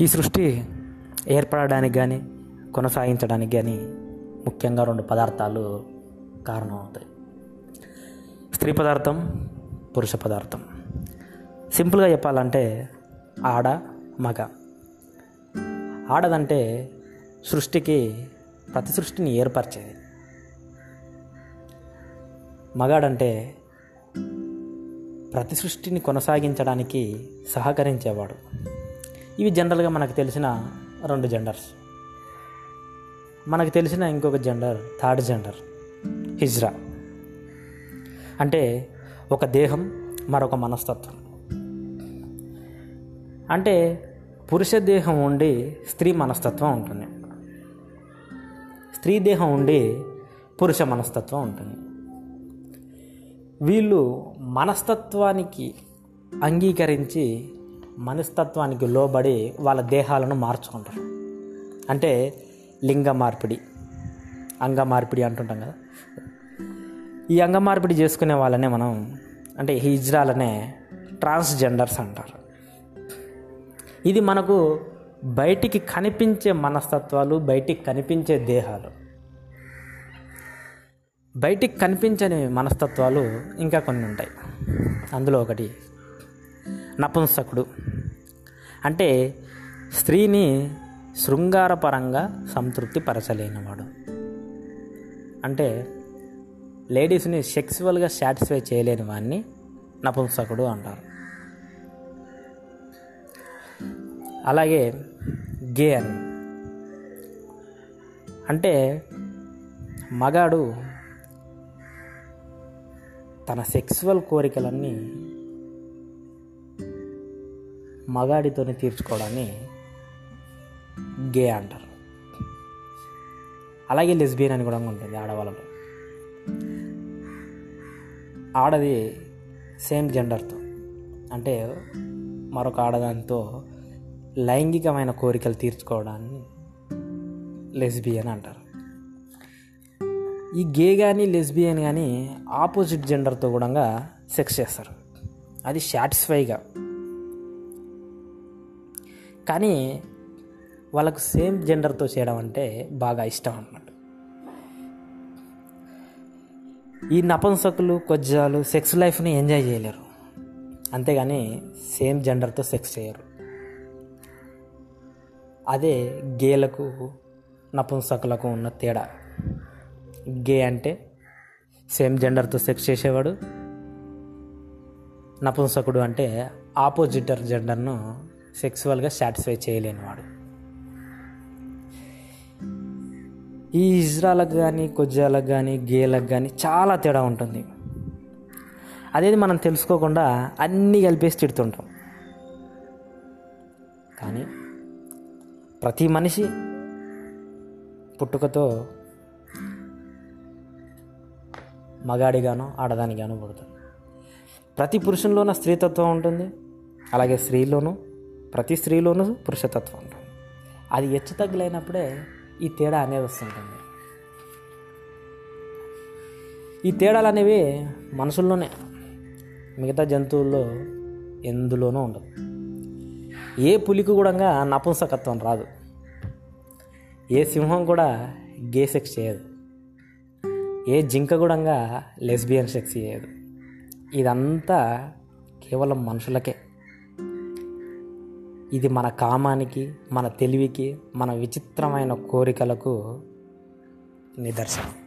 ఈ సృష్టి ఏర్పడడానికి కానీ కొనసాగించడానికి కానీ ముఖ్యంగా రెండు పదార్థాలు కారణం అవుతాయి స్త్రీ పదార్థం పురుష పదార్థం. సింపుల్గా చెప్పాలంటే ఆడ మగ. ఆడదంటే సృష్టికి ప్రతి సృష్టిని ఏర్పరిచేది. మగాడంటే ప్రతి సృష్టిని కొనసాగించడానికి సహకరించేవాడు. ఇవి జనరల్గా మనకు తెలిసిన రెండు జెండర్స్. మనకు తెలిసిన ఇంకొక జెండర్ థర్డ్ జెండర్ హిజ్రా. అంటే ఒక దేహం మరొక మనస్తత్వం. అంటే పురుష దేహం ఉండి స్త్రీ మనస్తత్వం ఉంటుంది. స్త్రీ దేహం ఉండి పురుష మనస్తత్వం ఉంటుంది. వీళ్ళు మనస్తత్వానికి అంగీకరించి మనస్తత్వానికి లోబడి వాళ్ళ దేహాలను మార్చుకుంటారు. అంటే లింగ మార్పిడి అంగ మార్పిడి అంటుంటాం కదా. ఈ అంగ మార్పిడి చేసుకునే వాళ్ళనే మనం అంటే హిజ్రాలనే ట్రాన్స్జెండర్స్ అంటారు. ఇది మనకు బయటికి కనిపించే మనస్తత్వాలు బయటికి కనిపించే దేహాలు. బయటికి కనిపించని మనస్తత్వాలు ఇంకా కొన్ని ఉంటాయి. అందులో ఒకటి నపుంసకుడు. అంటే స్త్రీని శృంగారపరంగా సంతృప్తి పరచలేనివాడు అంటే లేడీస్ని సెక్సువల్గా సాటిస్ఫై చేయలేని వాడిని నపుంసకుడు అంటారు. అలాగే గే అని. అంటే మగాడు తన సెక్సువల్ కోరికలన్నీ మగాడితోనే తీర్చుకోవడాన్ని గే అంటారు. అలాగే లెస్బియన్ అని కూడా ఉంటుంది ఆడవాళ్ళలో. ఆడది సేమ్ జెండర్తో అంటే మరొక ఆడదానితో లైంగికమైన కోరికలు తీర్చుకోవడాన్ని లెస్బియన్ అంటారు. ఈ గే కానీ లెస్బియన్ కానీ ఆపోజిట్ జెండర్తో కూడా సెక్స్ చేస్తారు. అది సాటిస్ఫైగా కానీ వాళ్ళకు సేమ్ జెండర్తో చేయడం అంటే బాగా ఇష్టం అన్నమాట. ఈ నపంసకులు కొజ్జాలు సెక్స్ లైఫ్ని ఎంజాయ్ చేయలేరు. అంతేగాని సేమ్ జెండర్తో సెక్స్ చేయరు. అదే గేలకు నపుంసకులకు ఉన్న తేడా. గే అంటే సేమ్ జెండర్తో సెక్స్ చేసేవాడు. నపుంసకుడు అంటే ఆపోజిటర్ జెండర్ను సెక్సువల్గా సాటిస్ఫై చేయలేనివాడు ఈ ఇజ్రాలకు కానీ కొజ్జాలకు కానీ గేలకు కానీ చాలా తేడా ఉంటుంది. అదేది మనం తెలుసుకోకుండా అన్నీ కలిపేసి తిడుతుంటాం. కానీ ప్రతి మనిషి పుట్టుకతో మగాడిగానో ఆడదానిగానో పుడుతుంది. ప్రతి పురుషుల్లోనూ స్త్రీతత్వం ఉంటుంది. అలాగే స్త్రీలోనూ ప్రతి స్త్రీలోనూ పురుషతత్వం ఉంటుంది. అది హెచ్చు తగ్గులైనప్పుడే ఈ తేడా అనేది వస్తుంటుంది. ఈ తేడాలు అనేవి మనుషుల్లోనే మిగతా జంతువుల్లో ఎందులోనూ ఉండదు ఏ పులికి కూడా నపుంసకత్వం రాదు. ఏ సింహం కూడా గే సెక్స్ చేయదు. ఏ జింక కూడా లెస్బియన్ సెక్స్ చేయదు. ఇదంతా కేవలం మనుషులకే. ఇది మన కామానికి మన తెలివికి మన విచిత్రమైన కోరికలకు నిదర్శనం.